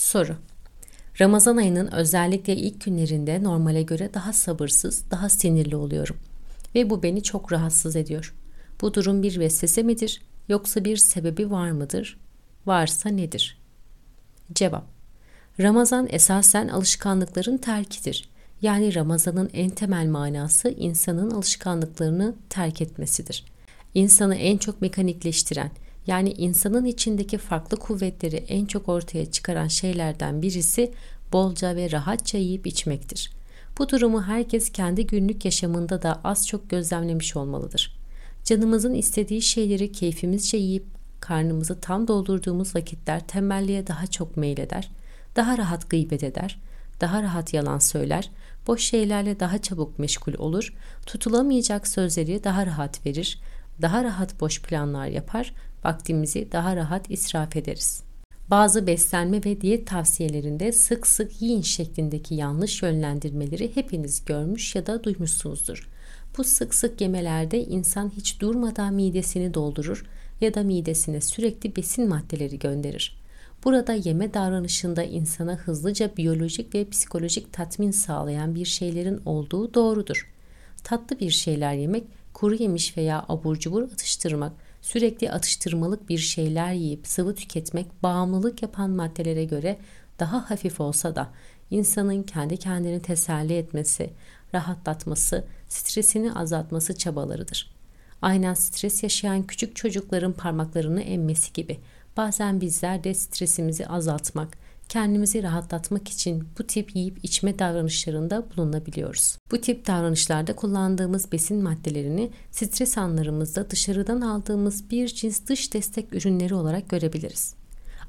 Soru Ramazan ayının özellikle ilk günlerinde normale göre daha sabırsız, daha sinirli oluyorum. Ve bu beni çok rahatsız ediyor. Bu durum bir vesvese midir yoksa bir sebebi var mıdır? Varsa nedir? Cevap Ramazan esasen alışkanlıkların terkidir. Yani Ramazan'ın en temel manası insanın alışkanlıklarını terk etmesidir. İnsanı en çok mekanikleştiren, yani insanın içindeki farklı kuvvetleri en çok ortaya çıkaran şeylerden birisi bolca ve rahatça yiyip içmektir. Bu durumu herkes kendi günlük yaşamında da az çok gözlemlemiş olmalıdır. Canımızın istediği şeyleri keyfimizce yiyip karnımızı tam doldurduğumuz vakitler tembelliğe daha çok meyleder, daha rahat gıybet eder, daha rahat yalan söyler, boş şeylerle daha çabuk meşgul olur, tutulamayacak sözleri daha rahat verir, daha rahat boş planlar yapar, vaktimizi daha rahat israf ederiz. Bazı beslenme ve diyet tavsiyelerinde sık sık yiyin şeklindeki yanlış yönlendirmeleri hepiniz görmüş ya da duymuşsunuzdur. Bu sık sık yemelerde insan hiç durmadan midesini doldurur ya da midesine sürekli besin maddeleri gönderir. Burada yeme davranışında insana hızlıca biyolojik ve psikolojik tatmin sağlayan bir şeylerin olduğu doğrudur. Tatlı bir şeyler yemek, kuru yemiş veya abur cubur atıştırmak, sürekli atıştırmalık bir şeyler yiyip sıvı tüketmek bağımlılık yapan maddelere göre daha hafif olsa da insanın kendi kendini teselli etmesi, rahatlatması, stresini azaltması çabalarıdır. Aynen stres yaşayan küçük çocukların parmaklarını emmesi gibi bazen bizler de stresimizi azaltmak, kendimizi rahatlatmak için bu tip yiyip içme davranışlarında bulunabiliyoruz. Bu tip davranışlarda kullandığımız besin maddelerini stres anlarımızda dışarıdan aldığımız bir cins dış destek ürünleri olarak görebiliriz.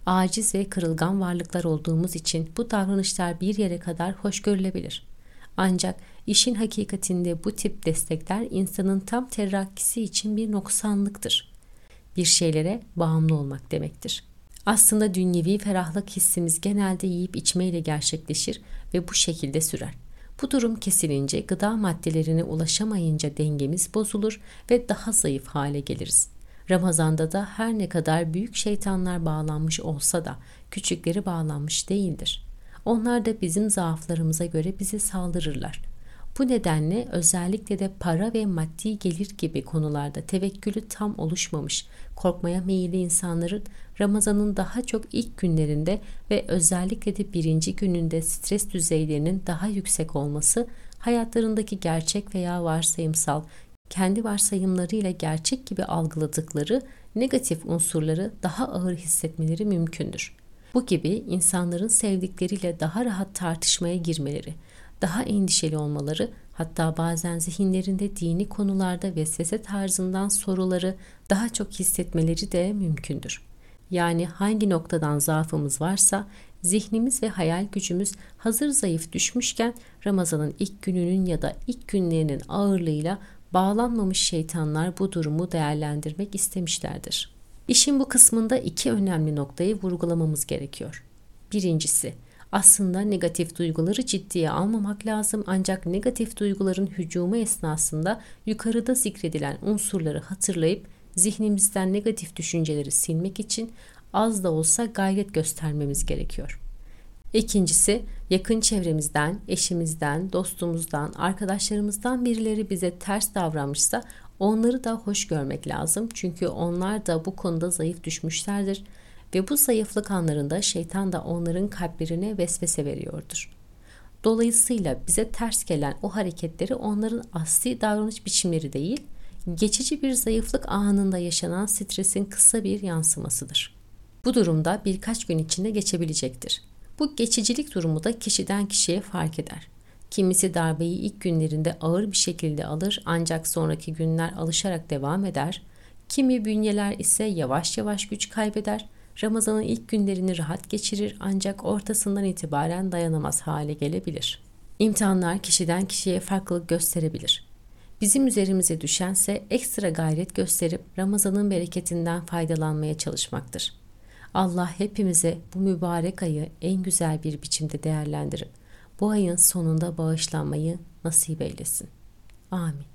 Aciz ve kırılgan varlıklar olduğumuz için bu davranışlar bir yere kadar hoş görülebilir. Ancak işin hakikatinde bu tip destekler insanın tam terakkisi için bir noksanlıktır. Bir şeylere bağımlı olmak demektir. Aslında dünyevi ferahlık hissimiz genelde yiyip içmeyle gerçekleşir ve bu şekilde sürer. Bu durum kesilince gıda maddelerine ulaşamayınca dengemiz bozulur ve daha zayıf hale geliriz. Ramazanda da her ne kadar büyük şeytanlar bağlanmış olsa da küçükleri bağlanmış değildir. Onlar da bizim zaaflarımıza göre bize saldırırlar. Bu nedenle özellikle de para ve maddi gelir gibi konularda tevekkülü tam oluşmamış, korkmaya meyilli insanların Ramazan'ın daha çok ilk günlerinde ve özellikle de birinci gününde stres düzeylerinin daha yüksek olması, hayatlarındaki gerçek veya varsayımsal, kendi varsayımlarıyla gerçek gibi algıladıkları negatif unsurları daha ağır hissetmeleri mümkündür. Bu gibi insanların sevdikleriyle daha rahat tartışmaya girmeleri, daha endişeli olmaları, hatta bazen zihinlerinde dini konularda vesvese tarzından soruları daha çok hissetmeleri de mümkündür. Yani hangi noktadan zaafımız varsa zihnimiz ve hayal gücümüz hazır zayıf düşmüşken Ramazan'ın ilk gününün ya da ilk günlerinin ağırlığıyla bağlanmamış şeytanlar bu durumu değerlendirmek istemişlerdir. İşin bu kısmında iki önemli noktayı vurgulamamız gerekiyor. Birincisi, aslında negatif duyguları ciddiye almamak lazım ancak negatif duyguların hücumu esnasında yukarıda zikredilen unsurları hatırlayıp zihnimizden negatif düşünceleri silmek için az da olsa gayret göstermemiz gerekiyor. İkincisi, yakın çevremizden, eşimizden, dostumuzdan, arkadaşlarımızdan birileri bize ters davranmışsa onları da hoş görmek lazım. Çünkü onlar da bu konuda zayıf düşmüşlerdir ve bu zayıflık anlarında şeytan da onların kalplerine vesvese veriyordur. Dolayısıyla bize ters gelen o hareketleri onların asli davranış biçimleri değil, geçici bir zayıflık anında yaşanan stresin kısa bir yansımasıdır. Bu durumda birkaç gün içinde geçebilecektir. Bu geçicilik durumu da kişiden kişiye fark eder. Kimisi darbeyi ilk günlerinde ağır bir şekilde alır ancak sonraki günler alışarak devam eder. Kimi bünyeler ise yavaş yavaş güç kaybeder Ramazan'ın ilk günlerini rahat geçirir ancak ortasından itibaren dayanamaz hale gelebilir. İmtihanlar kişiden kişiye farklılık gösterebilir. Bizim üzerimize düşense ekstra gayret gösterip Ramazan'ın bereketinden faydalanmaya çalışmaktır. Allah hepimize bu mübarek ayı en güzel bir biçimde değerlendirip bu ayın sonunda bağışlanmayı nasip eylesin. Amin.